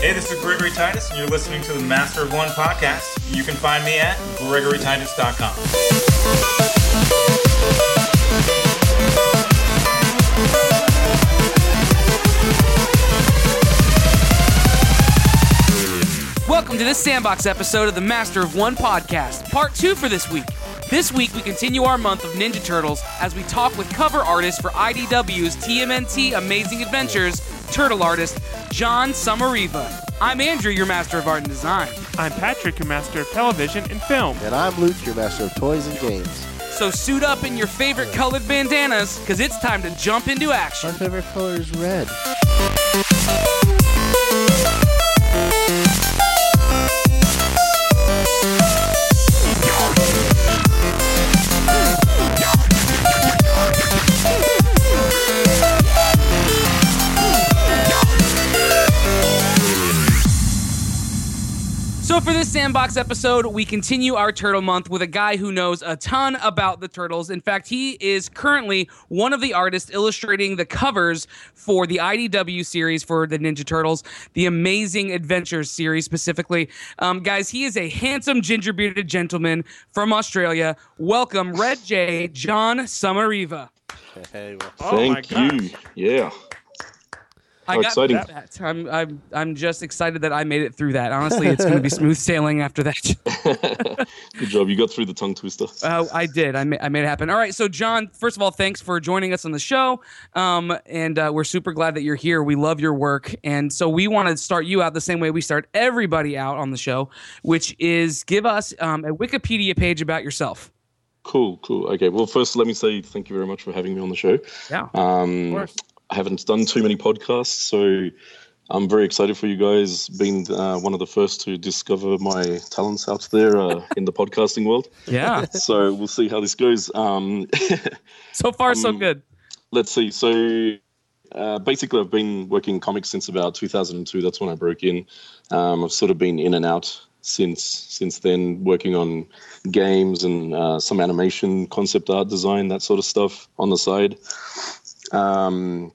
Hey, this is Gregory Titus, and you're listening to the Master of One podcast. You can find me at gregorytitus.com. Welcome to this Sandbox episode of the Master of One podcast, part two for this week. This week, we continue our month of Ninja Turtles as we talk with cover artist for IDW's TMNT Amazing Adventures, turtle artist Jon Sommariva. I'm Andrew, your Master of Art and Design. I'm Patrick, your master of television and film. And I'm Luke, your master of toys and games. So suit up in your favorite colored bandanas, because it's time to jump into action. My favorite color is red. So, for this Sandbox episode, we continue our Turtle Month with a guy who knows a ton about the Turtles. In fact, he is currently one of the artists illustrating the covers for the IDW series for the Ninja Turtles, the Amazing Adventures series specifically. Um, guys, he is a handsome, ginger bearded gentleman from Australia. Welcome, Red J, Jon Sommariva. Hey, well, Oh my Thank you. gosh. Yeah. I How got exciting. that. I'm, I'm, I'm just excited that I made it through that. Honestly, it's going to be smooth sailing after that. Good job. You got through the tongue twister. Uh, I did. I, ma- I made it happen. All right. So, Jon, first of all, thanks for joining us on the show. Um, and uh, we're super glad that you're here. We love your work. And so, we want to start you out the same way we start everybody out on the show, which is give us um, a Wikipedia page about yourself. Cool, cool. Okay. Well, first, let me say thank you very much for having me on the show. Yeah. Um, course. I haven't done too many podcasts, so I'm very excited for you guys being uh, one of the first to discover my talents out there uh, in the podcasting world. Yeah. So we'll see how this goes. Um, So far, so Um, good. let's see. So uh, basically, I've been working in comics since about 2002. That's when I broke in. Um, I've sort of been in and out since since then, working on games and uh, some animation, concept art design, that sort of stuff on the side. Um,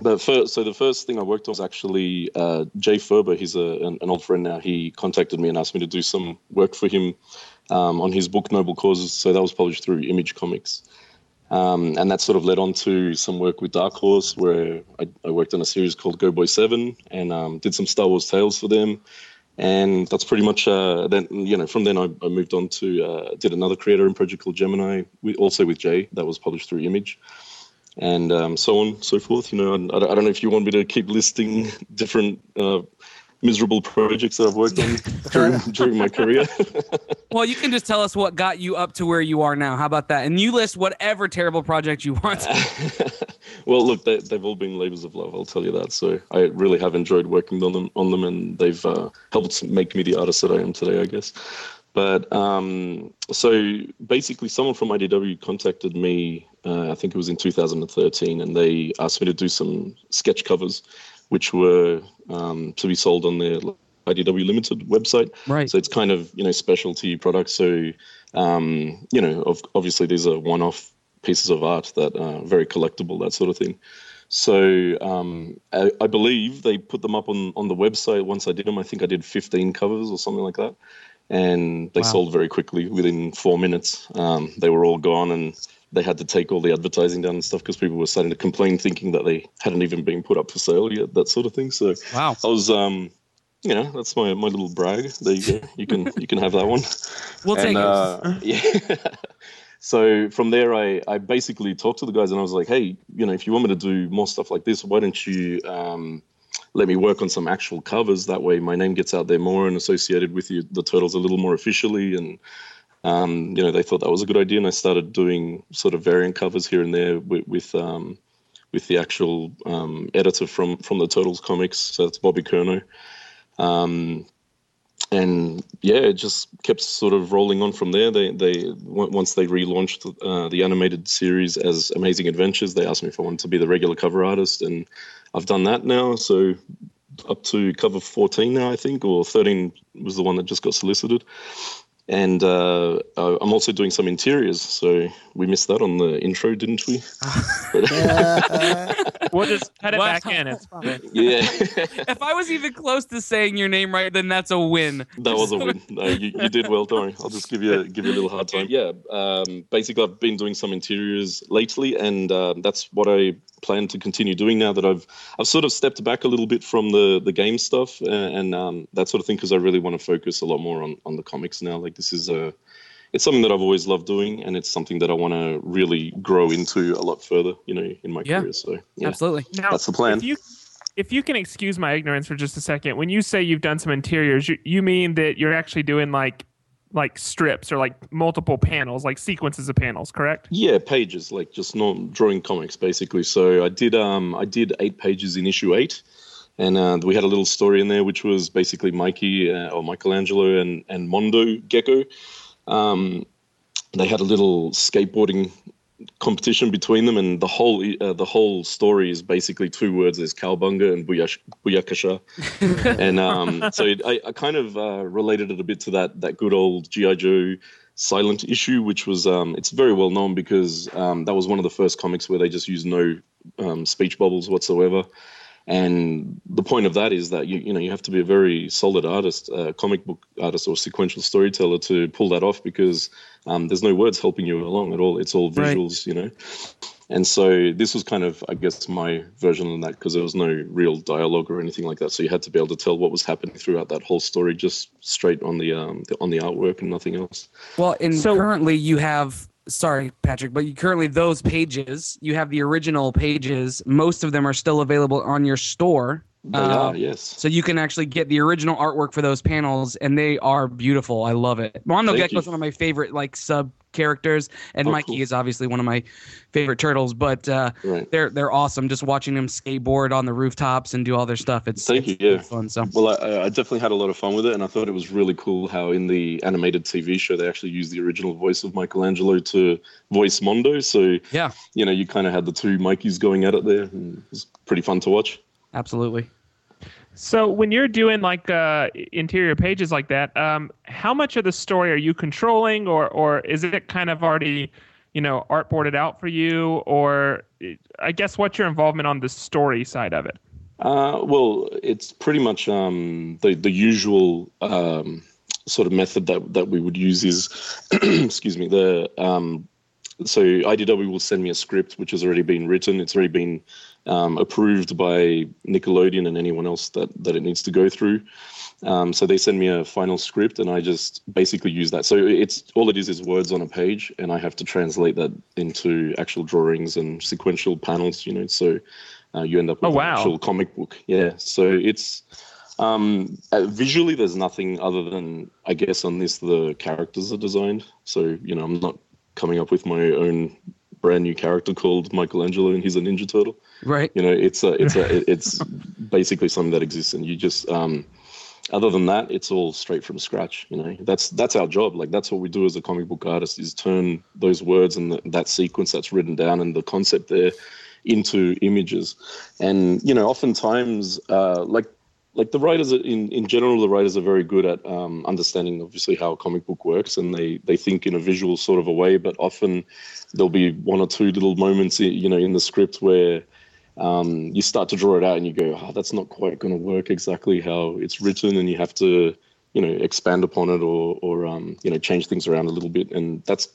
but first, so the first thing I worked on was actually uh, Jay Faerber. He's a, an, an old friend now. He contacted me and asked me to do some work for him um, on his book Noble Causes. So that was published through Image Comics. Um, and that sort of led on to some work with Dark Horse, where I, I worked on a series called Go Boy Seven, and um, did some Star Wars tales for them. And that's pretty much uh, then. You know, from then I, I moved on to uh, did another creator in project called Gemini, with, also with Jay. That was published through Image, and um, so on so forth. You know, I, I don't- I don't know if you want me to keep listing different uh, miserable projects that I've worked on during during my career. Well, you can just tell us what got you up to where you are now. How about that? And you list whatever terrible project you want. well, look, they, they've all been labors of love. I'll tell you that. So I really have enjoyed working on them, on them, and they've uh, helped make me the artist that I am today, I guess. But um, so basically, someone from IDW contacted me. Uh, I think it was in 2013, and they asked me to do some sketch covers, which were um, to be sold on their IDW Limited website. Right. So it's kind of you know specialty products. So um, you know, of, obviously these are one-off pieces of art that are very collectible, that sort of thing. So um, I, I believe they put them up on, on the website once I did them. I think I did 15 covers or something like that. And they Wow. sold very quickly within four minutes. Um, they were all gone and they had to take all the advertising down and stuff because people were starting to complain thinking that they hadn't even been put up for sale yet, that sort of thing. So Wow. I was, um, you know, that's my, my little brag. There you go. You can you can have that one. We'll take and, it. uh, yeah. so from there, I, I basically talked to the guys and I was like, hey, you know, if you want me to do more stuff like this, why don't you um, let me work on some actual covers? That way, my name gets out there more and associated with the turtles a little more officially. And um, you know, they thought that was a good idea, and I started doing sort of variant covers here and there with. with um, with the actual um, editor from from the Turtles comics, so that's Bobby Curnow. And yeah, it just kept sort of rolling on from there. They they once they relaunched uh, the animated series as Amazing Adventures, they asked me if I wanted to be the regular cover artist, and I've done that now. So up to cover 14 now, I think, or 13 was the one that just got solicited. And uh, uh, I'm also doing some interiors. So we missed that on the intro, didn't we? We'll just cut it Wow. back in. It's fine. yeah, if I was even close to saying your name right, then that's a win. that was a win. No, you, you did well, don't worry. I'll just give you a, give you a little hard time. Yeah, um, basically, I've been doing some interiors lately, and um, that's what I plan to continue doing now that I've I've sort of stepped back a little bit from the the game stuff and, and um, that sort of thing because I really want to focus a lot more on on the comics now. Like this is a it's something that I've always loved doing, and it's something that I want to really grow into a lot further, you know, in my Yeah. career. So yeah, Absolutely. Now, that's the plan. If you if you can excuse my ignorance for just a second, when you say you've done some interiors, you, you mean that you're actually doing like like strips or like multiple panels, like sequences of panels, correct? Yeah, pages, like just not drawing comics, basically. So I did um I did eight pages in issue eight, and uh, we had a little story in there, which was basically Mikey uh, or Michelangelo and and Mondo Gecko. Um, they had a little skateboarding competition between them, and the whole uh, the whole story is basically two words: there's cowabunga and booyakasha. and um, so it, I, I kind of uh, related it a bit to that that good old GI Joe silent issue, which was um, it's very well known because um, that was one of the first comics where they just used no um, speech bubbles whatsoever. And the point of that is that you you know you have to be a very solid artist, uh, comic book artist or sequential storyteller to pull that off because um, there's no words helping you along at all. It's all visuals, you know. And so this was kind of, I guess, my version of that because there was no real dialogue or anything like that. So you had to be able to tell what was happening throughout that whole story just straight on the um, the, on the artwork and nothing else. Well, and So- currently you have sorry, Patrick, but you currently those pages, you have the original pages. Most of them are still available on your store. They Uh, are, yes. So you can actually get the original artwork for those panels, and they are beautiful. I love it. Mondo Gecko is one of my favorite like sub characters, and Oh, Mikey cool. is obviously one of my favorite turtles. But uh, Right. they're they're awesome. Just watching them skateboard on the rooftops and do all their stuff. It's Thank it's you, yeah. fun. So Well, I, I definitely had a lot of fun with it, and I thought it was really cool how in the animated TV show they actually used the original voice of Michelangelo to voice Mondo. So yeah, you know, you kind of had the two Mikeys going at it there. And it was pretty fun to watch. Absolutely. So when you're doing like uh, interior pages like that, um, how much of the story are you controlling, or or is it kind of already, you know, artboarded out for you, or I guess what's your involvement on the story side of it? Uh, well, it's pretty much um, the the usual um, sort of method that that we would use is, excuse me, the um, so IDW will send me a script which has already been written. It's already been um, approved by Nickelodeon and anyone else that that it needs to go through. Um, so they send me a final script, and I just basically use that. So it's all it is is words on a page, and I have to translate that into actual drawings and sequential panels. You know, so uh, you end up with Oh, wow. an actual comic book. Yeah, so it's um, uh, visually there's nothing other than I guess on this the characters are designed. So you know, I'm not coming up with my own brand new character called Michelangelo, and he's a Ninja Turtle. Right. you know it's a it's a it's basically something that exists and you just um other than that it's all straight from scratch you know. That's that's our job. Like that's what we do as a comic book artist is turn those words and the, that sequence that's written down and the concept there into images. And you know oftentimes uh like like the writers in in general the writers are very good at um, understanding obviously how a comic book works and they they think in a visual sort of a way but often there'll be one or two little moments you know in the script where um, you start to draw it out and you go oh, that's not quite going to work exactly how it's written and you have to you know expand upon it or or um, you know change things around a little bit and that's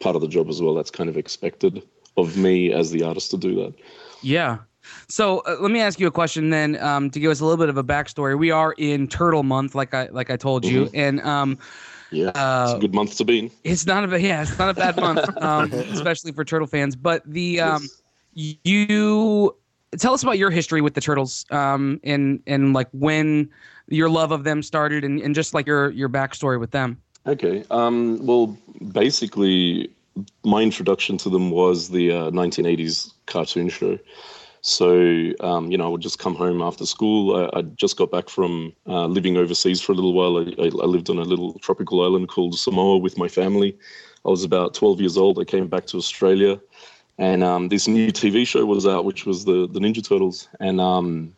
part of the job as well that's kind of expected of me as the artist to do that Yeah. So uh, let me ask you a question then um, to give us a little bit of a backstory. We are in Turtle Month, like I like I told you, and um, yeah it's Uh, a good month to be in it's not a yeah, it's not a bad month, um, especially for turtle fans. But the um, you tell us about your history with the turtles, um, and and like when your love of them started, and, and just like your your backstory with them. Okay. Um, well, basically, my introduction to them was the uh, 1980s cartoon show. So, um, you know, I would just come home after school. I, I just got back from uh, living overseas for a little while. I, I, lived on a little tropical island called Samoa with my family. I was about 12 years old. I came back to Australia, and um, this new TV show was out, which was the the Ninja Turtles. And um,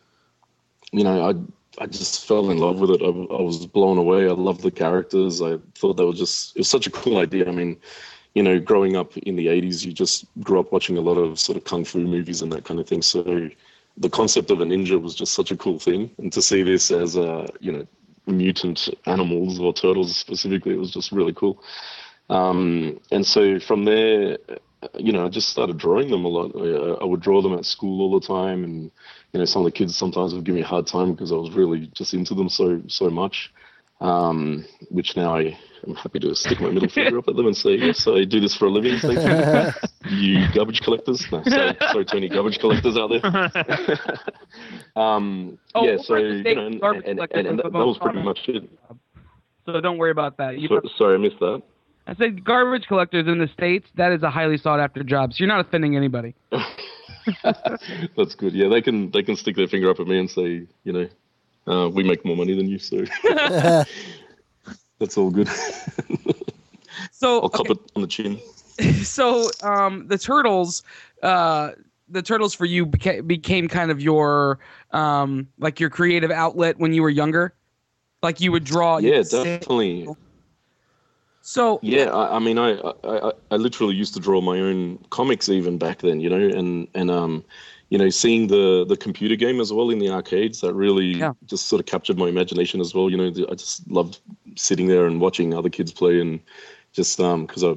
you know, I I just fell in love with it. I, I was blown away. I loved the characters. I thought they were just it was such a cool idea. I mean, you know, growing up in the '80s, you just grew up watching a lot of sort of kung fu movies and that kind of thing. So the concept of a ninja was just such a cool thing, and to see this as a you know mutant animals or turtles specifically, it was just really cool. Um, and so from there, you know, I just started drawing them a lot. I, I would draw them at school all the time, and you know, some of the kids sometimes would give me a hard time because I was really just into them so so much. Um, which now I am happy to stick my middle finger up at them and say, yes, I do this for a living. Thank you, you garbage collectors. No, sorry, sorry to any garbage collectors out there. um, Oh, yeah, so you know, and, and, and, and that, that was pretty much it. So don't worry about that. You So, sorry, I missed that. I said garbage collectors in the states. That is a highly sought after job. So you're not offending anybody. That's good. Yeah, they can they can stick their finger up at me and say, you know, uh, we make more money than you, so that's all good. So I'll cop okay, it on the chin. so um, the turtles, uh, the turtles for you beca- became kind of your um, like your creative outlet when you were younger. Like you would draw. Yeah, definitely. So Yeah, I, I mean, I, I I- I literally used to draw my own comics even back then, you know, and and um, you know, seeing the the computer game as well in the arcades that really Yeah. just sort of captured my imagination as well. You know, I just loved sitting there and watching other kids play, and just um, because I,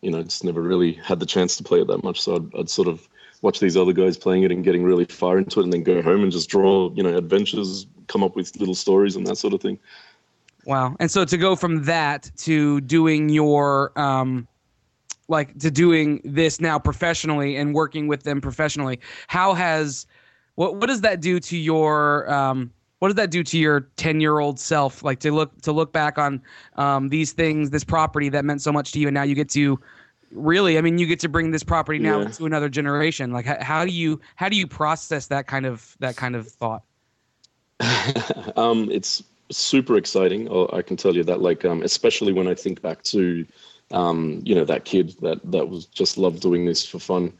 you know, just never really had the chance to play it that much, so I'd, I'd sort of watch these other guys playing it and getting really far into it, and then go home and just draw, you know, adventures, come up with little stories and that sort of thing. Wow. And so to go from that to doing your um like to doing this now professionally and working with them professionally, how has what what does that do to your um what does that do to your 10 year old self like to look to look back on um, these things this property that meant so much to you and now you get to really i mean you get to bring this property now Yeah. to another generation like how, how do you how do you process that kind of that kind of thought um, it's super exciting. oh, I can tell you that, like, um, especially when I think back to, um, you know, that kid that that was just loved doing this for fun,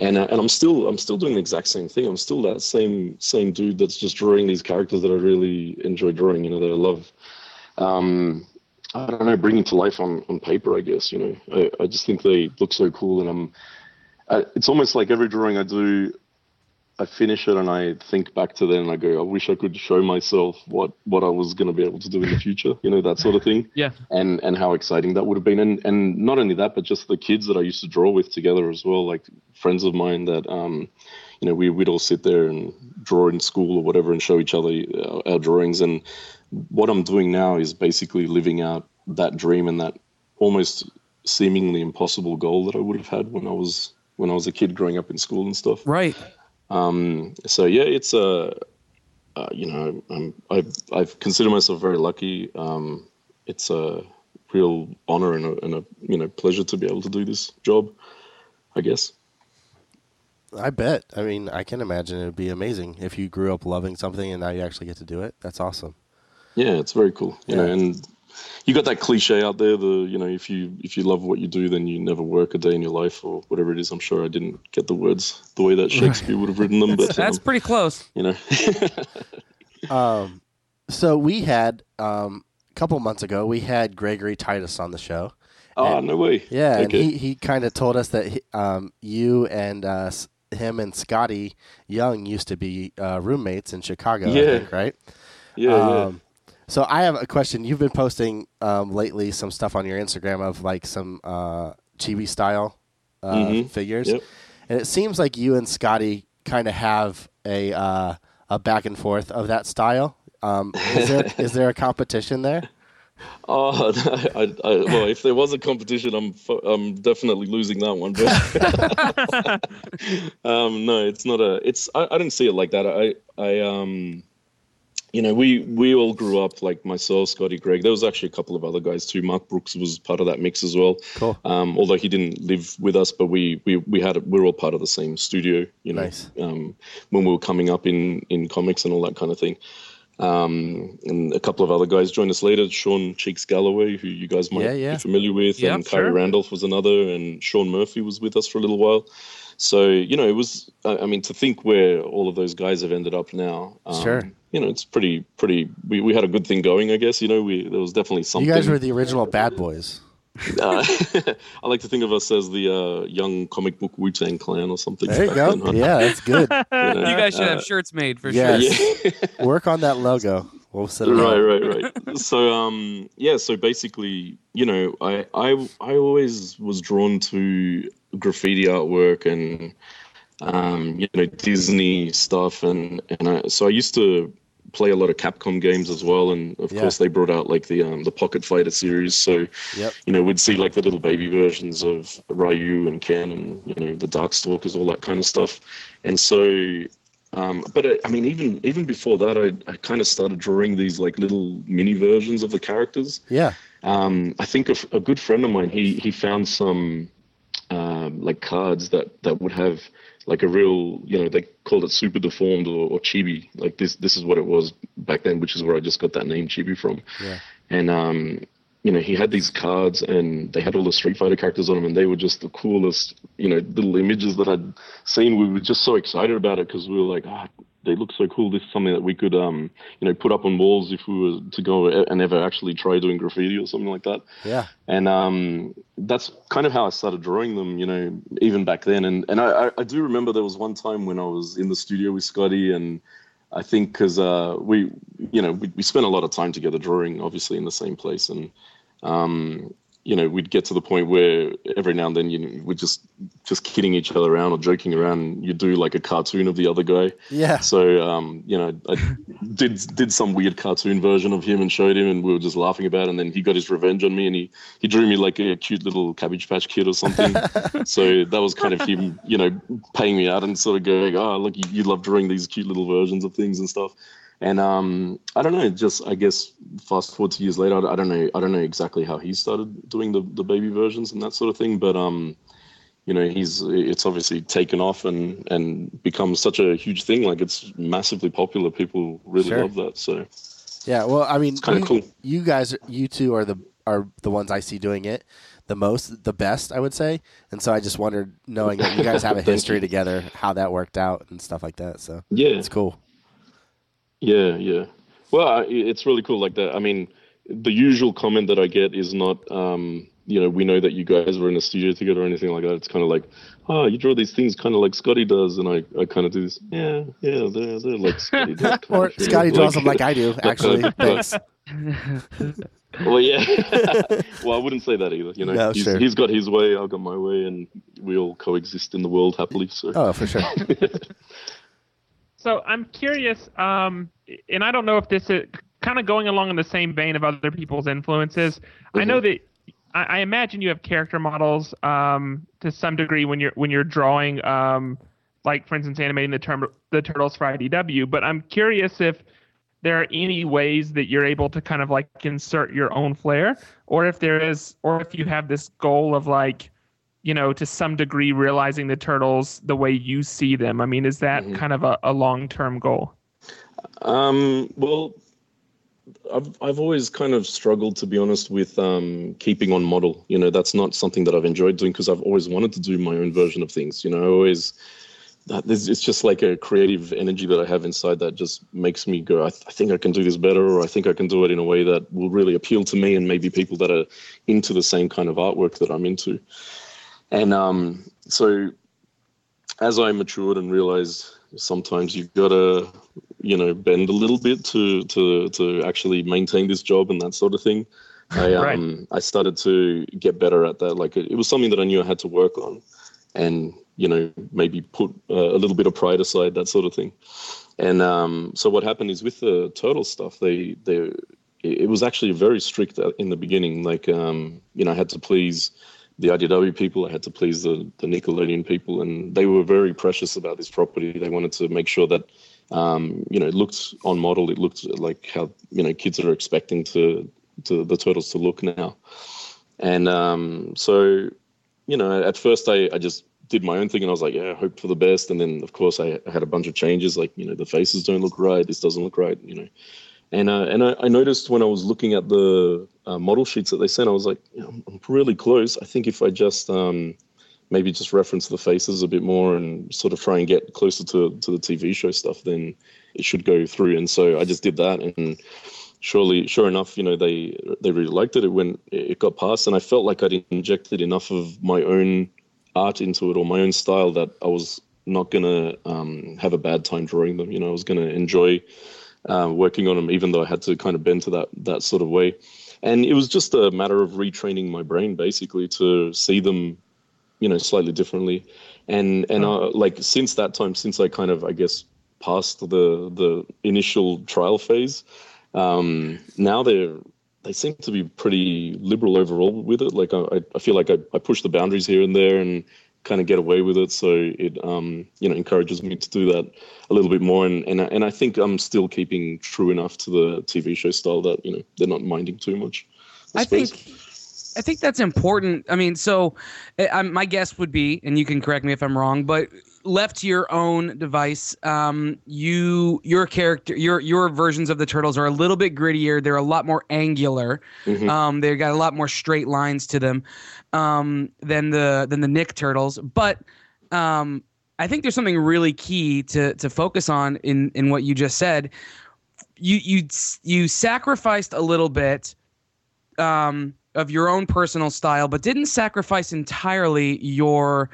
and uh, and I'm still I'm still doing the exact same thing. I'm still that same same dude that's just drawing these characters that I really enjoy drawing. You know, that I love. Um, I don't know, bringing to life on on paper. I guess you know, I, I just think they look so cool, and I'm. I, it's almost like every drawing I do, I finish it and I think back to then and I go, I wish I could show myself what what I was going to be able to do in the future, you know, that sort of thing. Yeah. And and how exciting that would have been, and and not only that, but just the kids that I used to draw with together as well, like friends of mine that, um, you know, we we'd all sit there and draw in school or whatever and show each other our, our drawings. And what I'm doing now is basically living out that dream and that almost seemingly impossible goal that I would have had when I was when I was a kid growing up in school and stuff. right Um, so yeah, it's a, uh, you know, I'm, I I consider myself very lucky. Um, it's a real honor and a, and a you know pleasure to be able to do this job. I guess. I bet. I mean, I can imagine it would be amazing if you grew up loving something and now you actually get to do it. That's awesome. Yeah, it's very cool. You know, and you got that cliche out there. The you know, if you if you love what you do, then you never work a day in your life or whatever it is. I'm sure I didn't get the words the way that Shakespeare would have written them, but that's um, pretty close you know. Um, so we had um, a couple months ago we had Gregory Titus on the show. oh no way. Yeah, and he, he kind of told us that he, um, you and uh, him and Skottie Young used to be uh, roommates in Chicago. I Yeah. think, right? Yeah, yeah. So I have a question. You've been posting um, lately some stuff on your Instagram of like some uh, chibi style uh, Mhm. figures, Yep. and it seems like you and Skottie kind of have a uh, a back and forth of that style. Um, is there is there a competition there? Oh, I, I, well, if there was a competition, I'm I'm definitely losing that one. But um, no, it's not a. It's I, I don't see it like that. I I um, you know, we we all grew up like myself, Skottie, Greg. There was actually a couple of other guys too. Mark Brooks was part of that mix as well. Cool. Um, although he didn't live with us, but we we we had we are all part of the same studio. You know, Nice. um, when we were coming up in in comics and all that kind of thing. Um, and a couple of other guys joined us later. Sean Cheeks Galloway, who you guys might Yeah, yeah. be familiar with, Yeah, and Khary sure. Randolph was another, and Sean Murphy was with us for a little while. So you know, it was. I I mean, to think where all of those guys have ended up now. Um, Sure. You know, it's pretty pretty. We, we had a good thing going, I guess. You know, we there was definitely something. You guys were the original bad boys. Uh, I like to think of us as the uh, young comic book Wu Tang Clan or something. There you go. then, huh? Yeah, that's good. You know? You guys should Uh, have shirts made for Yes. sure. Yeah. Work on that logo. We'll set it right, up. right, right. So, um, yeah. So basically, you know, I, I, I always was drawn to graffiti artwork and, um, you know, Disney stuff, and and I, so I used to play a lot of Capcom games as well, and of Yeah. course they brought out like the um, the Pocket Fighter series. So, Yep. you know, we'd see like the little baby versions of Ryu and Ken, and you know, the Darkstalkers, all that kind of stuff, and so. Um, but I, I mean, even even before that, I, I kind of started drawing these like little mini versions of the characters. Yeah. Um, I think a good friend of mine he he found some um, like cards that that would have like a real you know they called it super deformed or, or chibi like this this is what it was back then, which is where I just got that name chibi from. Yeah. And um, you know, he had these cards and they had all the Street Fighter characters on them, and they were just the coolest, you know, little images that I'd seen. We were just so excited about it because we were like, ah, they look so cool. This is something that we could, um, you know, put up on walls if we were to go and ever actually try doing graffiti or something like that. Yeah. And um, that's kind of how I started drawing them, you know, even back then. And and I, I- do remember there was one time when I was in the studio with Skottie, and I think because uh, we, you know, we, we spent a lot of time together drawing, obviously in the same place, and um, you know, we'd get to the point where every now and then, you know, we're just just kidding each other around or joking around. And you do like a cartoon of the other guy. Yeah. So, um, you know, I did did some weird cartoon version of him and showed him, and we were just laughing about. it. And then he got his revenge on me, and he he drew me like a cute little Cabbage Patch Kid or something. so that was kind of him, you know, paying me out and sort of going, "Oh, look, you, you love drawing these cute little versions of things and stuff." And um, I don't know, just I guess fast forward to years later, I, I don't know, I don't know exactly how he started doing the the baby versions and that sort of thing, but um you know he's it's obviously taken off and and become such a huge thing like it's massively popular people really Sure. love that so Yeah. Well, I mean, kinda you, cool. you guys, you two are the are the ones I see doing it the most, the best, I would say. And so I just wondered, knowing that you guys have a history together, how that worked out and stuff like that. So yeah it's cool. Yeah yeah well it's really cool like that i mean the usual comment that i get is not um you know we know that you guys were in a studio together or anything like that it's kind of like oh you draw these things kind of like Skottie does and i i kind of do this yeah yeah they're, they're like Skottie does Or. Skottie draws them like I do, actually. Thanks. Well, yeah. well, I wouldn't say that either. You know, No, he's, sure. he's got his way, I've got my way, and we all coexist in the world happily. So, Oh, for sure. So I'm curious, um, and I don't know if this is kind of going along in the same vein of other people's influences. I know that I, I imagine you have character models um, to some degree when you're when you're drawing, um, like for instance, animating the term the turtles for IDW. But I'm curious if there are any ways that you're able to kind of like insert your own flair, or if there is, or if you have this goal of like you know, to some degree realizing the turtles the way you see them? I mean, is that Mhm. kind of a, a long term goal? um, well, I've I've always kind of struggled, to be honest, with um, keeping on model. You know, that's not something that I've enjoyed doing because I've always wanted to do my own version of things. You know, I always it's just like a creative energy that I have inside that just makes me go, I, th- I think I can do this better, or I think I can do it in a way that will really appeal to me and maybe people that are into the same kind of artwork that I'm into. And um, so as I matured and realized sometimes you've got to, you know, bend a little bit to, to, to actually maintain this job and that sort of thing. I, Right. um, I started to get better at that. Like it, it was something that I knew I had to work on and, you know, maybe put uh, a little bit of pride aside, that sort of thing. And um, so what happened is with the turtle stuff, they, they, it it was actually very strict in the beginning. Like, um, you know, I had to please the IDW people, I had to please the, the Nickelodeon people, and they were very precious about this property. They wanted to make sure that, um, you know, it looked on model. It looked like how you know kids are expecting to to the turtles to look now. And um, so, you know, at first I, I just did my own thing and I was like, yeah, hope for the best. And then of course I, I had a bunch of changes, like you know, the faces don't look right. This doesn't look right. You know. And uh, and I, I noticed when I was looking at the uh, model sheets that they sent, I was like, I'm really close. I think if I just um, maybe just reference the faces a bit more and sort of try and get closer to to the TV show stuff, then it should go through. And so I just did that, and surely, sure enough, you know, they they really liked it. It went, it got passed, and I felt like I'd injected enough of my own art into it or my own style that I was not gonna um, have a bad time drawing them. You know, I was gonna enjoy uh, working on them, even though I had to kind of bend to that that sort of way. And it was just a matter of retraining my brain basically to see them, you know, slightly differently. And and uh, like since that time, since I kind of I guess passed the the initial trial phase, um, now they're they seem to be pretty liberal overall with it. Like I, I feel like I, I push the boundaries here and there and kind of get away with it. So it um, you know encourages me to do that a little bit more. And and and I think I'm still keeping true enough to the TV show style that you know they're not minding too much. I, I think I think that's important. I mean, so I, my guess would be, and you can correct me if I'm wrong, but left to your own device, um, you your character your your versions of the turtles are a little bit grittier. They're a lot more angular. Mm-hmm. Um, they've got a lot more straight lines to them um, than the than the Nick turtles. But um, I think there's something really key to to focus on in in what you just said. You you you sacrificed a little bit. Um, of your own personal style, but didn't sacrifice entirely your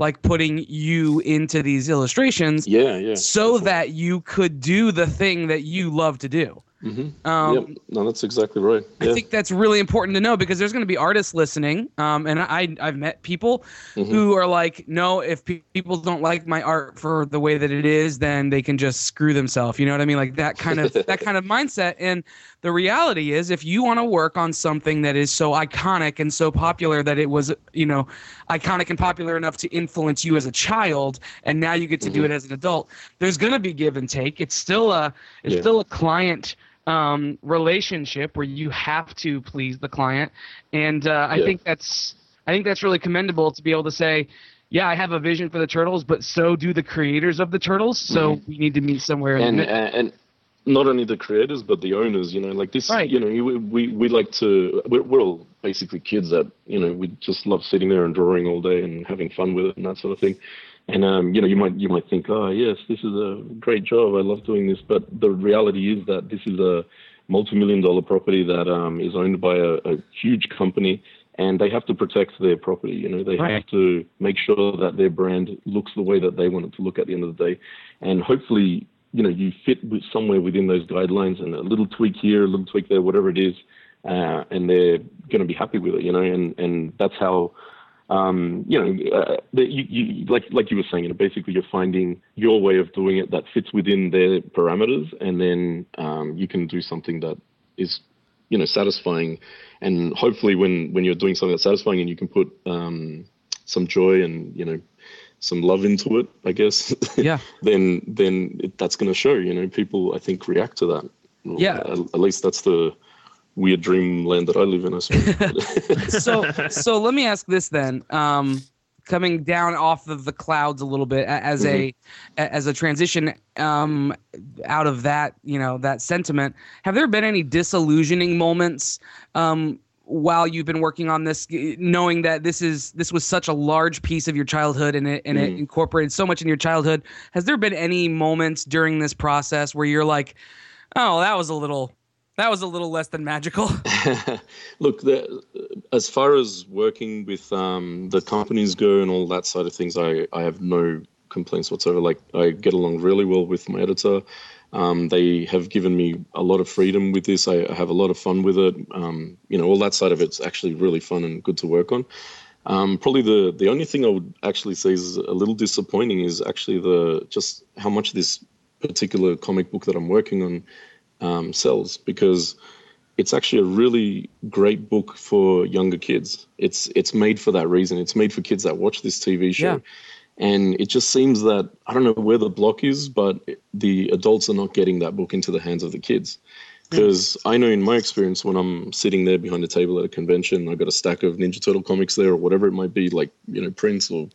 like putting you into these illustrations yeah yeah so that you could do the thing that you love to do Mm-hmm. Um, yep. No, that's exactly right. Yeah. I think that's really important to know because there's going to be artists listening, um, and I I've met people mm-hmm. who are like, no, if pe- people don't like my art for the way that it is, then they can just screw themselves. You know what I mean? Like that kind of that kind of mindset. And the reality is, if you want to work on something that is so iconic and so popular that it was, you know, iconic and popular enough to influence you as a child, and now you get to mm-hmm. do it as an adult, there's going to be give and take. It's still a it's yeah. still a client um, relationship where you have to please the client, and uh, I yeah. think that's I think that's really commendable to be able to say, yeah, I have a vision for the turtles, but so do the creators of the turtles. So mm-hmm. we need to meet somewhere. And and not only the creators but the owners. You know, like this. Right. You know, we we, we like to. We're, we're all basically kids that you know we just love sitting there and drawing all day and having fun with it and that sort of thing. And um, you know, you might you might think, oh yes, this is a great job. I love doing this. But the reality is that this is a multi-million dollar property that um, is owned by a, a, huge company, and they have to protect their property. You know, they right. have to make sure that their brand looks the way that they want it to look at the end of the day, and hopefully, you know, you fit with somewhere within those guidelines, and a little tweak here, a little tweak there, whatever it is, uh, and they're going to be happy with it. You know, and and that's how um, you know, uh, you, you, like like you were saying, you know, basically you're finding your way of doing it that fits within their parameters, and then um, you can do something that is, you know, satisfying. And hopefully, when when you're doing something that's satisfying, and you can put um, some joy and you know some love into it, I guess. Yeah. then then it, that's going to show. You know, people I think react to that. Yeah. At, at least that's the weird dreamland that I live in. I suppose. so, so let me ask this then. Um, coming down off of the clouds a little bit as mm-hmm. a as a transition um, out of that you know that sentiment have there been any disillusioning moments um, while you've been working on this knowing that this is this was such a large piece of your childhood and it and mm. it incorporated so much in your childhood has there been any moments during this process where you're like oh that was a little that was a little less than magical. Look, the, as far as working with um, the companies go and all that side of things, I, I have no complaints whatsoever. Like I get along really well with my editor. Um, they have given me a lot of freedom with this. I, I have a lot of fun with it. Um, you know, all that side of it's actually really fun and good to work on. Um, probably the the only thing I would actually say is a little disappointing is actually the just how much this particular comic book that I'm working on um, sells because it's actually a really great book for younger kids. It's it's made for that reason. It's made for kids that watch this TV show. Yeah. And it just seems that I don't know where the block is, but the adults are not getting that book into the hands of the kids. Because I know in my experience, when I'm sitting there behind a table at a convention, I've got a stack of Ninja Turtle comics there, or whatever it might be, like you know prints or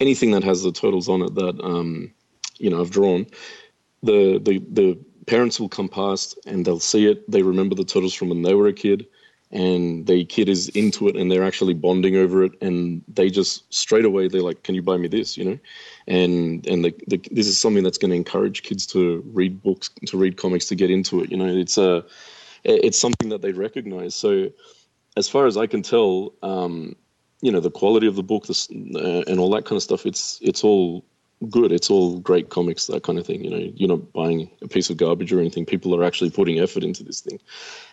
anything that has the turtles on it that um, you know I've drawn. The the the parents will come past and they'll see it. They remember the turtles from when they were a kid, and the kid is into it and they're actually bonding over it and they just straight away they're like can you buy me this? You know? And and the, the, this is something that's going to encourage kids to read books to read comics to get into it you know? It's a it's something that they recognize. So as far as i can tell um, you know the quality of the book uh, and all that kind of stuff it's it's all good. It's all great comics that kind of thing. You know you're not buying a piece of garbage or anything. People are actually putting effort into this thing.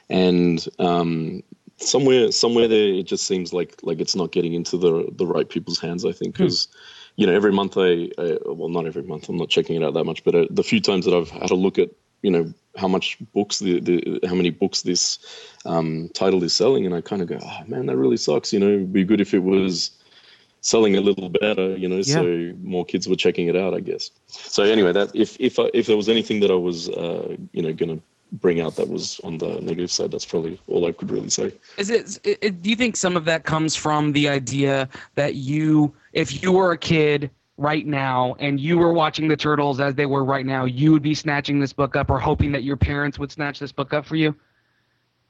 And um, somewhere somewhere there it just seems like like it's not getting into the the right people's hands i think. Because hmm. you know every month I, I, well not every month i'm not checking it out that much but uh, the few times that i've had a look at you know how much books the, the how many books this um, title is selling and i kind of go oh man that really sucks. You know it'd be good if it was selling a little better you know yeah. so more kids were checking it out i guess. So anyway that if if I, if there was anything that i was uh, you know gonna bring out that was on the negative side that's probably all i could really say. Is it, it do you think some of that comes from the idea that you if you were a kid right now and you were watching the turtles as they were right now you would be snatching this book up or hoping that your parents would snatch this book up for you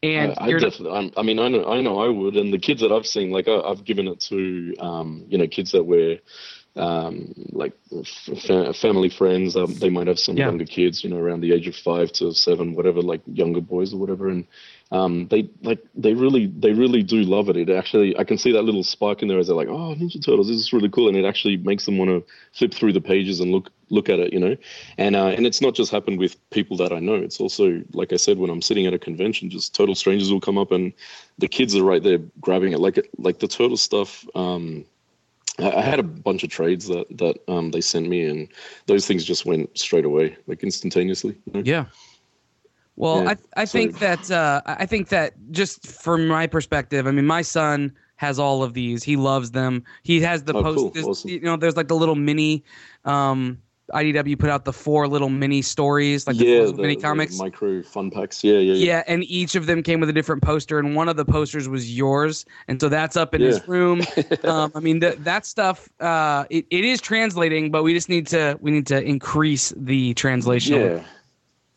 and I, I definitely, I'm, i mean, I know, I know, I would. And the kids that I've seen, like, I, have given it to, um, you know, kids that were, um, like, fa- family friends. Um, they might have some yeah. younger kids, you know, around the age of five to seven, whatever, like younger boys or whatever. And um, they like they really they really do love it. It actually I can see that little spark in there as they're like, oh Ninja Turtles, this is really cool, and it actually makes them want to flip through the pages and look look at it, you know. And uh, and it's not just happened with people that I know. It's also like I said when I'm sitting at a convention, just total strangers will come up and the kids are right there grabbing it, like like the turtle stuff. Um, I had a bunch of trades that that um, they sent me, and those things just went straight away, like instantaneously. You know? Yeah, well, yeah. I I think that uh, I think that just from my perspective, I mean, my son has all of these. He loves them. He has the oh, post. Cool. Awesome. You know, there's like the little mini. Um, IDW put out the four little mini stories, like yeah, the, mini comics, micro fun packs. Yeah, yeah, yeah, yeah. And each of them came with a different poster, and one of the posters was yours, and so that's up in yeah. his room. um, I mean, that that stuff, uh, it, it is translating, but we just need to we need to increase the translation. Yeah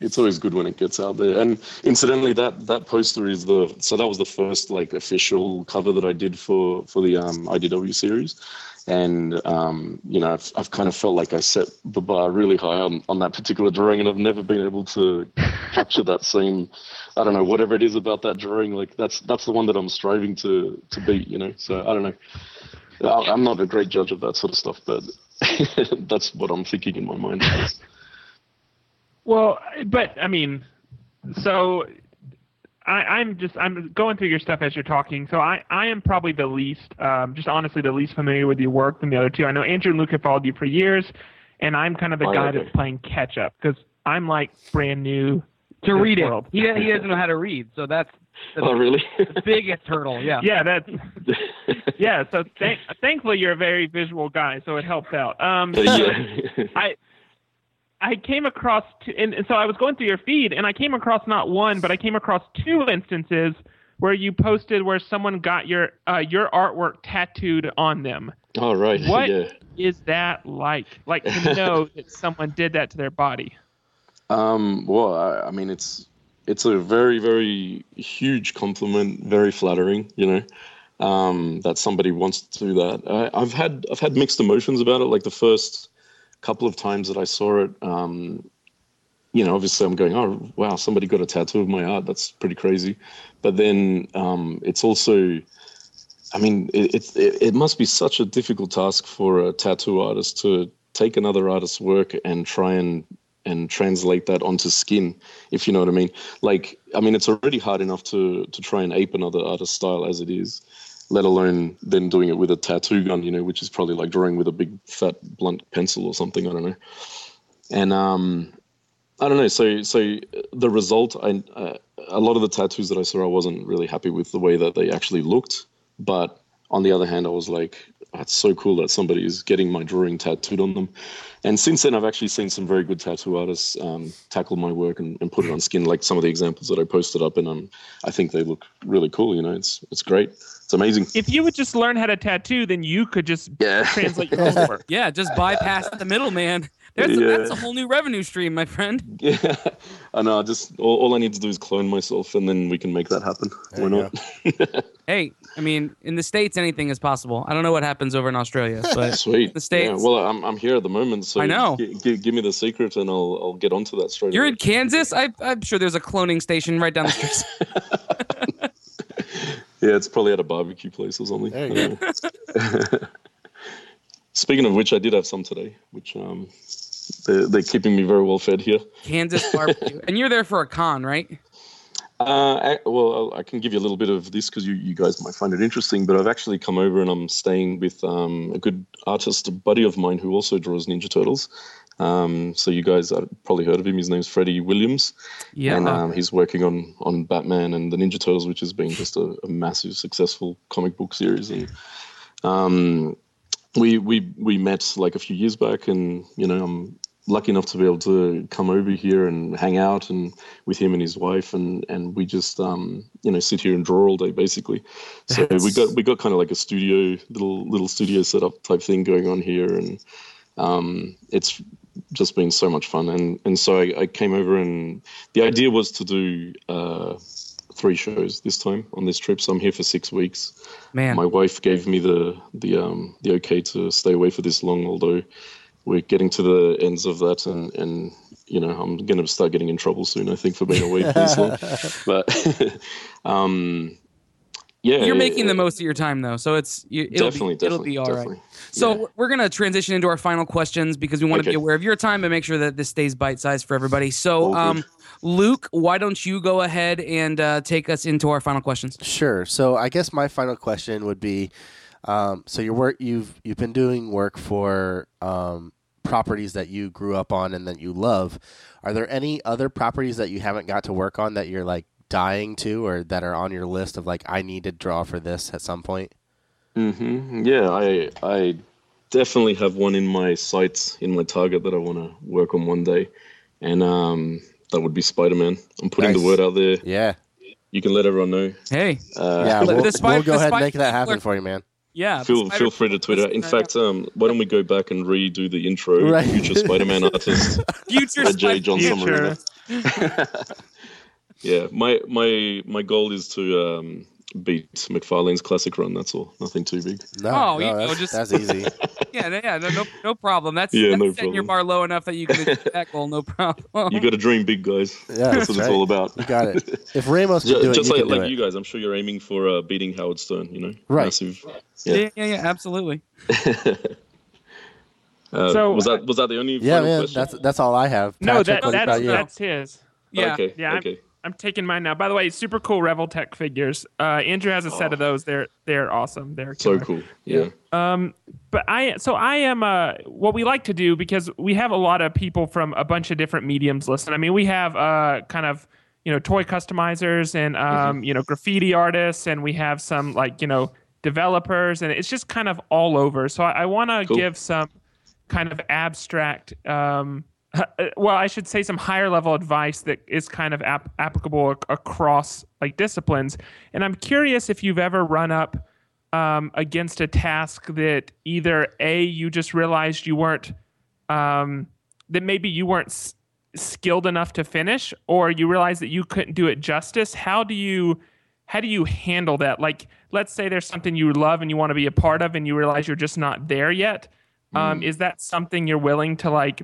it's always good when it gets out there. And incidentally, that that poster is the so that was the first like official cover that I did for for the um, IDW series, and um, you know I've I've kind of felt like I set the bar really high on on that particular drawing, and I've never been able to capture that same I don't know whatever it is about that drawing. Like that's that's the one that I'm striving to to beat. You know, so I don't know. I'm not a great judge of that sort of stuff, but that's what I'm thinking in my mind. Well, but I mean, so I, am just I'm going through your stuff as you're talking. So I, I am probably the least, um, just honestly, the least familiar with your work than the other two. I know Andrew and Luke have followed you for years, and I'm kind of the oh, guy okay. that's playing catch up because I'm like brand new to read world. it. He he doesn't know how to read, so that's the, oh really the biggest hurdle. Yeah. Yeah, that's yeah. So th- thankfully you're a very visual guy, so it helps out. Um, yeah. I I came across two, and, and so I was going through your feed, and I came across not one, but I came across two instances where you posted where someone got your uh, your artwork tattooed on them. Oh right. What yeah. is that like? Like to know that someone did that to their body. Um. Well, I, I mean, it's it's a very very huge compliment, very flattering. You know, um, that somebody wants to do that. I, I've had I've had mixed emotions about it. Like the first couple of times that I saw it, um, you know, obviously I'm going, oh wow, somebody got a tattoo of my art. That's pretty crazy. But then um, it's also, I mean, it, it, it must be such a difficult task for a tattoo artist to take another artist's work and try and and translate that onto skin, if you know what I mean. Like, I mean, it's already hard enough to to try and ape another artist's style as it is let alone then doing it with a tattoo gun, you know, which is probably like drawing with a big fat blunt pencil or something. I don't know. And um, I don't know. So so the result, I uh, a lot of the tattoos that I saw, I wasn't really happy with the way that they actually looked. But on the other hand, I was like, it's so cool that somebody is getting my drawing tattooed on them. and since then, I've actually seen some very good tattoo artists um, tackle my work and, and put it on skin, like some of the examples that I posted up, and um, I think they look really cool. You know, it's it's great. It's amazing. If you would just learn how to tattoo, then you could just Yeah. translate your own work. Yeah, just bypass the middleman. There's Yeah. that's a whole new revenue stream, my friend. Yeah, I know. Just all, all I need to do is clone myself, and then we can make that happen. There Why not? Hey, I mean, in the states, anything is possible. I don't know what happens over in Australia, but Sweet. The States. Yeah, well, I'm I'm here at the moment, so I know. gi- gi- give me the secret, and I'll I'll get onto that straight you're away. in Kansas. I, I'm sure there's a cloning station right down the street. Yeah, it's probably at a barbecue place or something. There you go. Speaking of which, I did have some today, which um, they're, they're keeping me very well fed here. Kansas barbecue, and you're there for a con, right? Uh, I, well, I can give you a little bit of this because you, you guys might find it interesting. But I've actually come over and I'm staying with um, a good artist, a buddy of mine who also draws Ninja Turtles. Um, so you guys have probably heard of him. His name's Freddie Williams, Yeah. and um, he's working on on Batman and the Ninja Turtles, which has been just a, a massive successful comic book series. And um, we we we met like a few years back, and you know I'm lucky enough to be able to come over here and hang out and with him and his wife, and and we just um, you know sit here and draw all day basically. So we That's- got we got kind of like a studio little little studio setup type thing going on here, and um, it's just been so much fun. And and so I, I came over, and the idea was to do. Uh, Three shows this time on this trip, so I'm here for six weeks Man, my wife gave me the the um the okay to stay away for this long although we're getting to the ends of that and and you know i'm going to start getting in trouble soon i think for being away for this long but um yeah you're yeah, making the most of your time though, so it's you, it'll definitely be, it'll definitely be all right. definitely. So Yeah. we're gonna transition into our final questions because we want to be aware of your time and make sure that this stays bite sized for everybody. So, All um, Luke, why don't you go ahead and uh, take us into our final questions? Sure. So I guess my final question would be, um, so your work you've you've been doing work for um, properties that you grew up on and that you love. Are there any other properties that you haven't got to work on that you're like dying to, or that are on your list of like I need to draw for this at some point? hmm Yeah, I I definitely have one in my sights in my target that I want to work on one day, and um, that would be Spider Man. I'm putting Nice. the word out there. Yeah. You can let everyone know. Hey, Uh, Yeah. the We'll, spider- we'll go the ahead and make that happen for you, man. yeah, feel spider- feel free to Twitter. In fact, um, why don't we go back and redo the intro? Right. Future Spider-Man artist future J. Spider- Jon Future. Somarino. yeah, my my my goal is to um, beat McFarlane's classic run. That's all. Nothing too big. No, Oh, you no, know, that's, just- that's easy. Yeah, yeah, no, no, no problem. That's, Yeah, that's no setting your problem. bar low enough that you can achieve that goal, no problem. You got to dream big, guys. Yeah, That's that's what right. it's all about. You got it. If Ramos can Ju- do it, Just you like, do like it. you guys, I'm sure you're aiming for uh, beating Howard Stern. You know, Right. Massive. yeah, Yeah. yeah, yeah, absolutely. Uh, So, was that was that the only Yeah, final man. question? That's that's all I have. No, that, what that's that's his. Yeah. Okay. Yeah, okay. I'm taking mine now. By the way, super cool Revoltech figures. Uh, Andrew has a set of those. They're they're awesome. They're So cool. Yeah. Um, but I so I am uh what we like to do because we have a lot of people from a bunch of different mediums listen. I mean, we have uh kind of you know toy customizers and um you know graffiti artists, and we have some like you know developers, and it's just kind of all over. So I, I want to Cool. give some kind of abstract um well i should say some higher level advice that is kind of ap- applicable ac- across like disciplines. And i'm curious if you've ever run up um, against a task that either a you just realized you weren't um, that maybe you weren't s- skilled enough to finish or you realized that you couldn't do it justice how do you how do you handle that? Like let's say there's something you love and you want to be a part of and you realize you're just not there yet. Um, is that something you're willing to like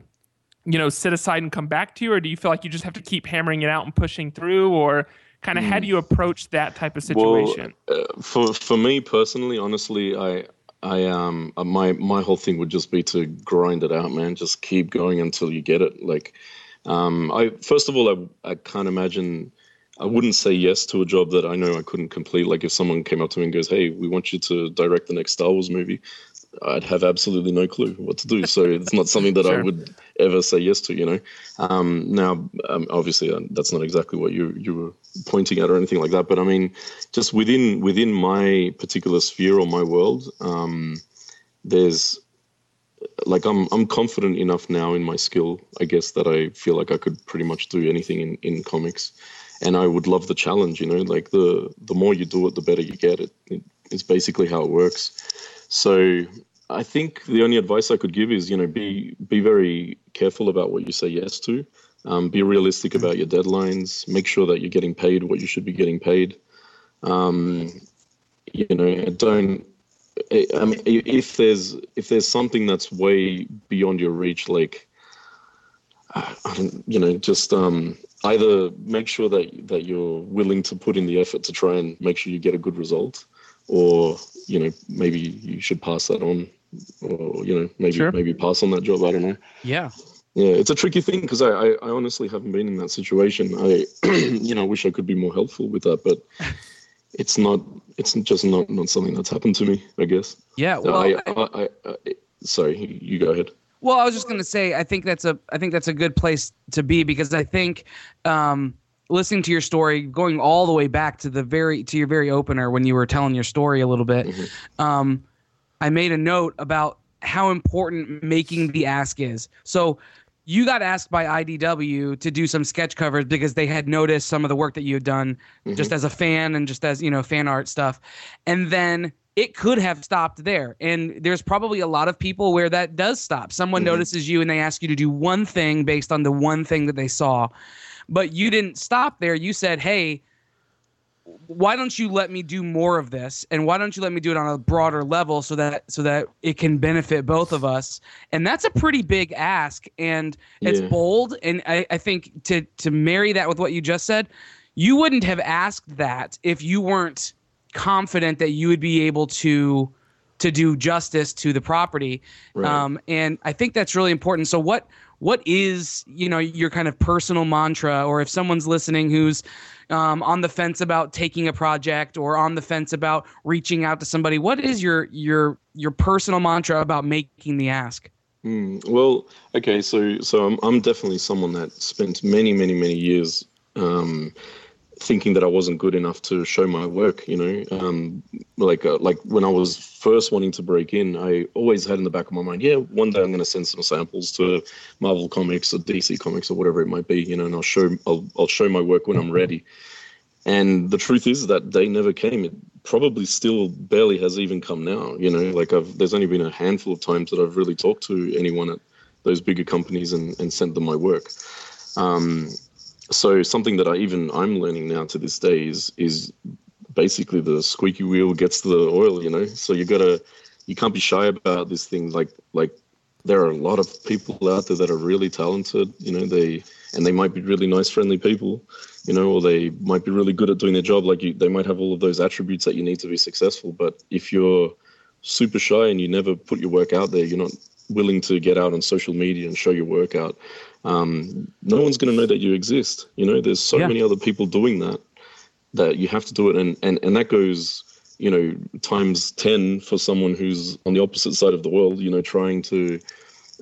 you know sit aside and come back to you, or do you feel like you just have to keep hammering it out and pushing through or kind of how do you approach that type of situation Well, uh, for for me personally, honestly, I I um uh, my my whole thing would just be to grind it out, man. Just keep going until you get it. Like, um, I first of all, I I can't imagine. I wouldn't say yes to a job that I know I couldn't complete. Like if someone came up to me and goes, "Hey, we want you to direct the next Star Wars movie," I'd have absolutely no clue what to do. So it's not something that I would ever say yes to. You know. Um, now, um, obviously, uh, that's not exactly what you you were pointing at or anything like that. But I mean, just within within my particular sphere or my world, um, there's like I'm I'm confident enough now in my skill, I guess, that I feel like I could pretty much do anything in, in comics, and I would love the challenge. You know, like the the more you do it, the better you get. It, it it's basically how it works. So I think the only advice I could give is you know be be very careful about what you say yes to. Um, be realistic about your deadlines. Make sure that you're getting paid what you should be getting paid. Um, you know, don't I mean, if there's if there's something that's way beyond your reach, like don't, you know, just um, either make sure that that you're willing to put in the effort to try and make sure you get a good result, or you know, maybe you should pass that on, or you know, maybe Sure. maybe pass on that job. I don't know. Yeah. Yeah, it's a tricky thing because I, I, I honestly haven't been in that situation. I, you know, wish I could be more helpful with that, but it's not. It's just not, not something that's happened to me. I guess. Yeah. Well, I, I, I, sorry, you, go ahead. Well, I was just gonna say, I think that's a, I think that's a good place to be because I think, um, listening to your story, going all the way back to the very, to your very opener when you were telling your story a little bit, mm-hmm. um, I made a note about how important making the ask is. So, you got asked by IDW to do some sketch covers because they had noticed some of the work that you had done mm-hmm. just as a fan and just as, you know, fan art stuff. And then it could have stopped there. And there's probably a lot of people where that does stop. Someone mm-hmm. notices you and they ask you to do one thing based on the one thing that they saw. But you didn't stop there. You said, hey, why don't you let me do more of this and why don't you let me do it on a broader level so that so that it can benefit both of us and that's a pretty big ask and it's Yeah. bold and I, I think to to marry that with what you just said you wouldn't have asked that if you weren't confident that you would be able to to do justice to the property. Right. um, and i think that's really important. So what what is you know your kind of personal mantra? Or if someone's listening who's um, on the fence about taking a project or on the fence about reaching out to somebody what is your your your personal mantra about making the ask? Mm, well, okay, so so I'm I'm definitely someone that spent many many many years um, thinking that I wasn't good enough to show my work. You know, um, like uh, like when I was first wanting to break in, I always had in the back of my mind, yeah, one day I'm going to send some samples to Marvel Comics or DC Comics or whatever it might be. You know, and I'll show I'll I'll show my work when I'm ready. And the truth is that day never came. It probably still barely has even come now. You know, like I've there's only been a handful of times that I've really talked to anyone at those bigger companies and, and sent them my work. Um, so something that I even I'm learning now to this day is is basically the squeaky wheel gets the oil. You know, so you gotta you can't be shy about this thing. Like like there are a lot of people out there that are really talented. You know, they and they might be really nice, friendly people. You know, or they might be really good at doing their job. Like you, they might have all of those attributes that you need to be successful. But if you're super shy and you never put your work out there, you're not willing to get out on social media and show your work out. Um, no one's going to know that you exist. You know, there's so Yeah. many other people doing that that you have to do it, and and and that goes, you know, times ten for someone who's on the opposite side of the world. You know, trying to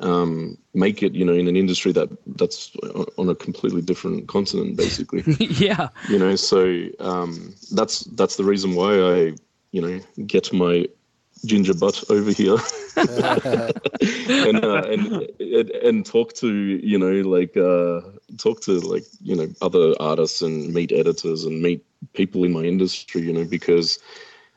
um, make it, you know, in an industry that that's on a completely different continent, basically yeah you know so um, that's that's the reason why i you know get my ginger butt over here and, uh, and and and talk to you know like uh, talk to like you know other artists and meet editors and meet people in my industry you know because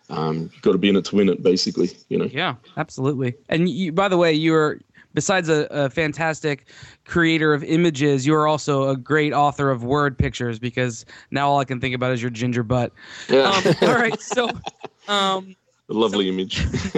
um, you've got to be in it to win it basically you know Yeah, absolutely. And you, by the way, you're besides a, a fantastic creator of images, you are also a great author of word pictures because now all I can think about is your ginger butt. yeah Um, all right, so um, a lovely image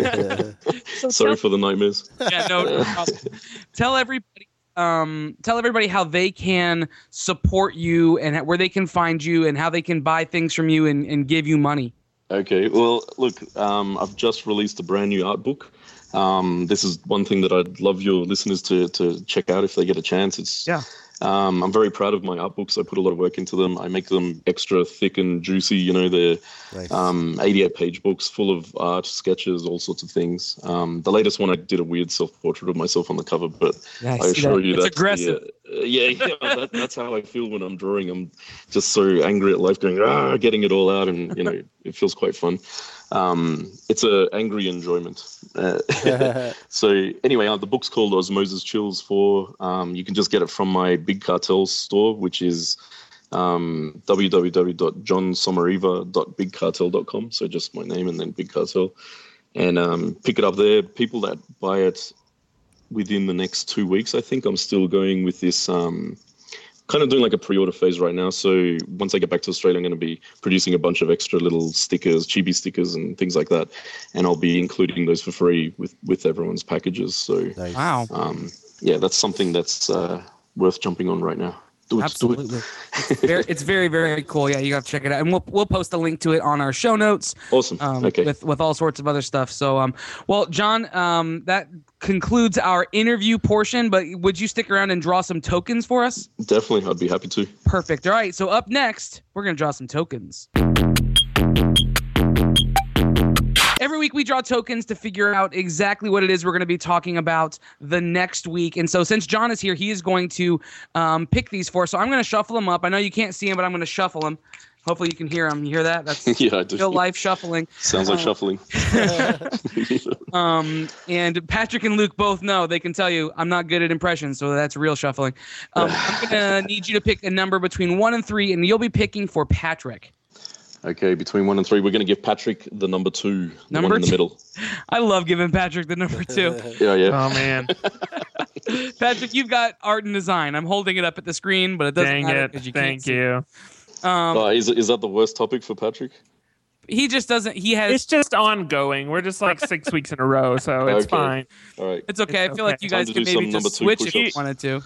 so sorry tell, for the nightmares yeah, no, no tell everybody. Um, tell everybody how they can support you and where they can find you and how they can buy things from you and, and give you money. Okay, well, look, um, I've just released a brand new art book. Um, this is one thing that I'd love your listeners to to check out if they get a chance. It's Yeah. Um, I'm very proud of my art books. I put a lot of work into them. I make them extra thick and juicy. You know, they're Nice. um, 88 page books full of art, sketches, all sorts of things. Um, the latest one, I did a weird self portrait of myself on the cover, but Yeah, I I assure that. you It's that's aggressive. Yeah, uh, yeah, yeah that, that's how I feel when I'm drawing. I'm just so angry at life, going ah, getting it all out, and you know, it feels quite fun. Um, it's a angry enjoyment. Uh, so anyway, uh, the book's called Osmosis Chills Four. Um, you can just get it from my Big Cartel store, which is um, www.jonsommariva.bigcartel.com. So just my name and then Big Cartel, and um, pick it up there. People that buy it within the next two weeks, I think I'm still going with this. Um, kind of doing like a pre-order phase right now. So once I get back to Australia, I'm going to be producing a bunch of extra little stickers, chibi stickers, and things like that, and I'll be including those for free with with everyone's packages. So Nice. Wow. um, yeah, that's something that's uh, worth jumping on right now. Do it, do it. Absolutely. It's very, it's very, very cool. Yeah, you got to check it out, and we'll we'll post a link to it on our show notes. Awesome. Um, okay. with with all sorts of other stuff. So, um, well, Jon, um, that concludes our interview portion. But would you stick around and draw some tokens for us? Definitely, I'd be happy to. Perfect. All right. So up next, we're gonna draw some tokens. Every week we draw tokens to figure out exactly what it is we're going to be talking about the next week. And so since Jon is here, he is going to um, pick these four. So I'm going to shuffle them up. I know you can't see them, but I'm going to shuffle them. Hopefully you can hear them. You hear that? That's yeah, real life shuffling. Sounds like shuffling. Um, and Patrick and Luke both know they can tell you I'm not good at impressions, so that's real shuffling. Um, I'm gonna need you to pick a number between one and three, and you'll be picking for Patrick. Okay, between one and three, we're going to give Patrick the number two, the Number one in the middle. I love giving Patrick the number two. Yeah, yeah. Oh man, Patrick, you've got art and design. I'm holding it up at the screen, but it doesn't dang matter it! 'cause you can't Thank see. you. Um, Uh, is is that the worst topic for Patrick? he just doesn't. He has. It's just ongoing. We're just like six weeks in a row, so it's Okay. fine. All right. It's okay. I It's feel like you guys to can maybe number just two switch if you wanted to.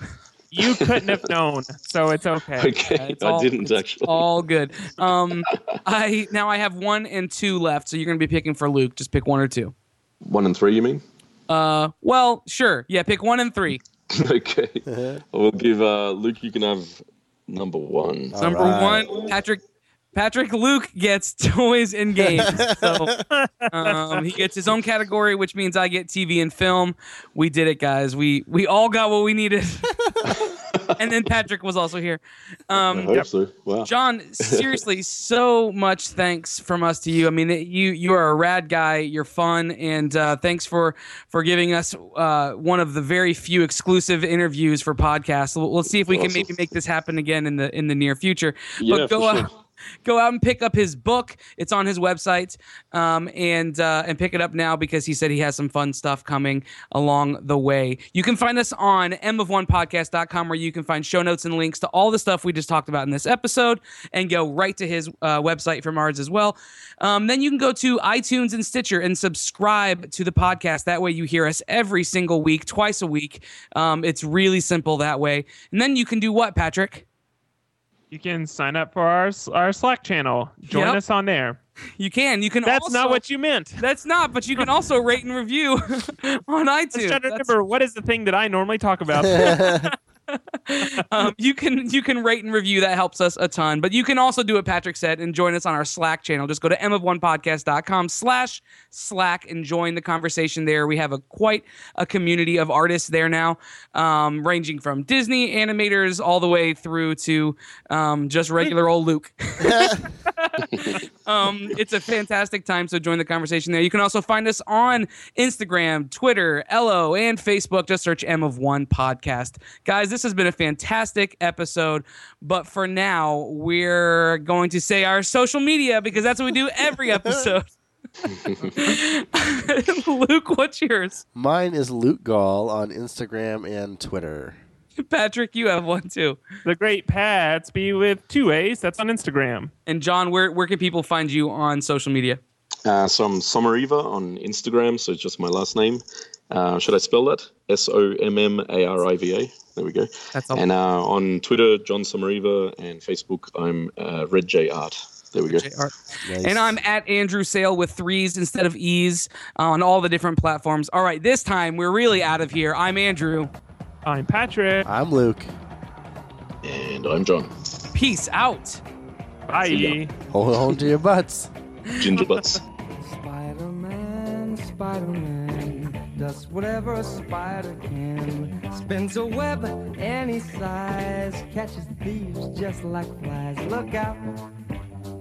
You couldn't have known, so it's okay. Okay, It's I all- didn't it's actually. All good. Um, I now I have one and two left, so you're gonna be picking for Luke. Just pick one or two. One and three, you mean? Uh, well, sure. Yeah, pick one and three. okay. We'll give uh, Luke. You can have number one. All Number right. one, Patrick. Patrick Luke gets toys and games. So um, he gets his own category, which means I get TV and film. We did it, guys. We we all got what we needed. and then Patrick was also here. I Um, hope so. Wow. Jon, seriously, so much thanks from us to you. I mean, you you are a rad guy. You're fun, and uh, thanks for for giving us uh, one of the very few exclusive interviews for podcasts. We'll, we'll see if we can maybe make this happen again in the in the near future. Yeah, but go for out. sure. Go out and pick up his book. It's on his website, um, and uh, and pick it up now because he said he has some fun stuff coming along the way. You can find us on m of one podcast.com where you can find show notes and links to all the stuff we just talked about in this episode, and go right to his uh, website from ours as well. Um, then you can go to iTunes and Stitcher and subscribe to the podcast. That way you hear us every single week, twice a week. Um, it's really simple that way. And then you can do what, Patrick? You can sign up for our our Slack channel. Join Yep. us on there. You can. You can. That's also, not what you meant. That's not, but you can also rate and review on I was iTunes. trying to That's- remember what is the thing that I normally talk about. um, you can you can rate and review. That helps us a ton. But you can also do what Patrick said and join us on our Slack channel. Just go to m of one podcast.com slash Slack and join the conversation there. We have a quite a community of artists there now, um, ranging from Disney animators all the way through to um, just regular old Luke. um, it's a fantastic time, so join the conversation there. You can also find us on Instagram, Twitter, Ello, and Facebook. Just search M of One Podcast. Guys, this has been a fantastic episode, but for now, we're going to say our social media because that's what we do every episode. Luke, what's yours? Mine is Luke Gall on Instagram and Twitter. Patrick, you have one too. the Great Pats be with two A's. That's on Instagram. And Jon, where, where can people find you on social media? Uh, so I'm Sommariva on Instagram, so it's just my last name. Uh, should I spell that? S O M M A R I V A. There we go. That's all. And uh, on Twitter, Jon Sommariva, and Facebook, I'm uh, Red J Art. There we go. Nice. And I'm at Andrew Sale with threes instead of e's on all the different platforms. All right, this time we're really out of here. I'm Andrew. I'm Patrick. I'm Luke. And I'm Jon. Peace out. Bye. Hold on to your butts. Ginger Butts. Spider-Man, Spider-Man just whatever a spider can. Spins a web any size, catches thieves just like flies. Look out,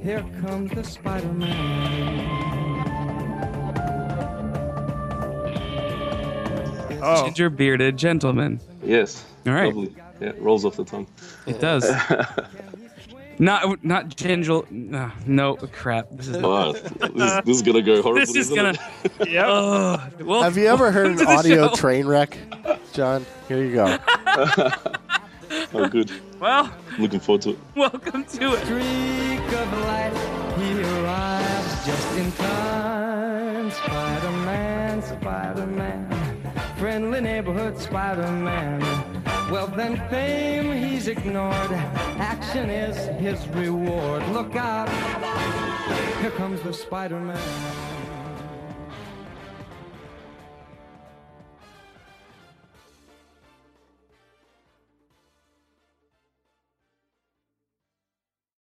here comes the Spider Man. Oh. Ginger bearded gentleman. Yes. All right. Lovely. Yeah, rolls off the tongue. It does. not not ginger. No, no crap. This is. Oh, this, this is gonna go horribly. This is gonna. it? Yep. Oh, well, Have you ever heard an the audio show. train wreck, Jon? Here you go. Oh, good. Well, Looking forward to it. welcome to it. streak of light, he arrives just in time. Spider-Man, Spider-Man, friendly neighborhood Spider-Man. Wealth and fame he's ignored. Action is his reward. Look out, here comes the Spider-Man.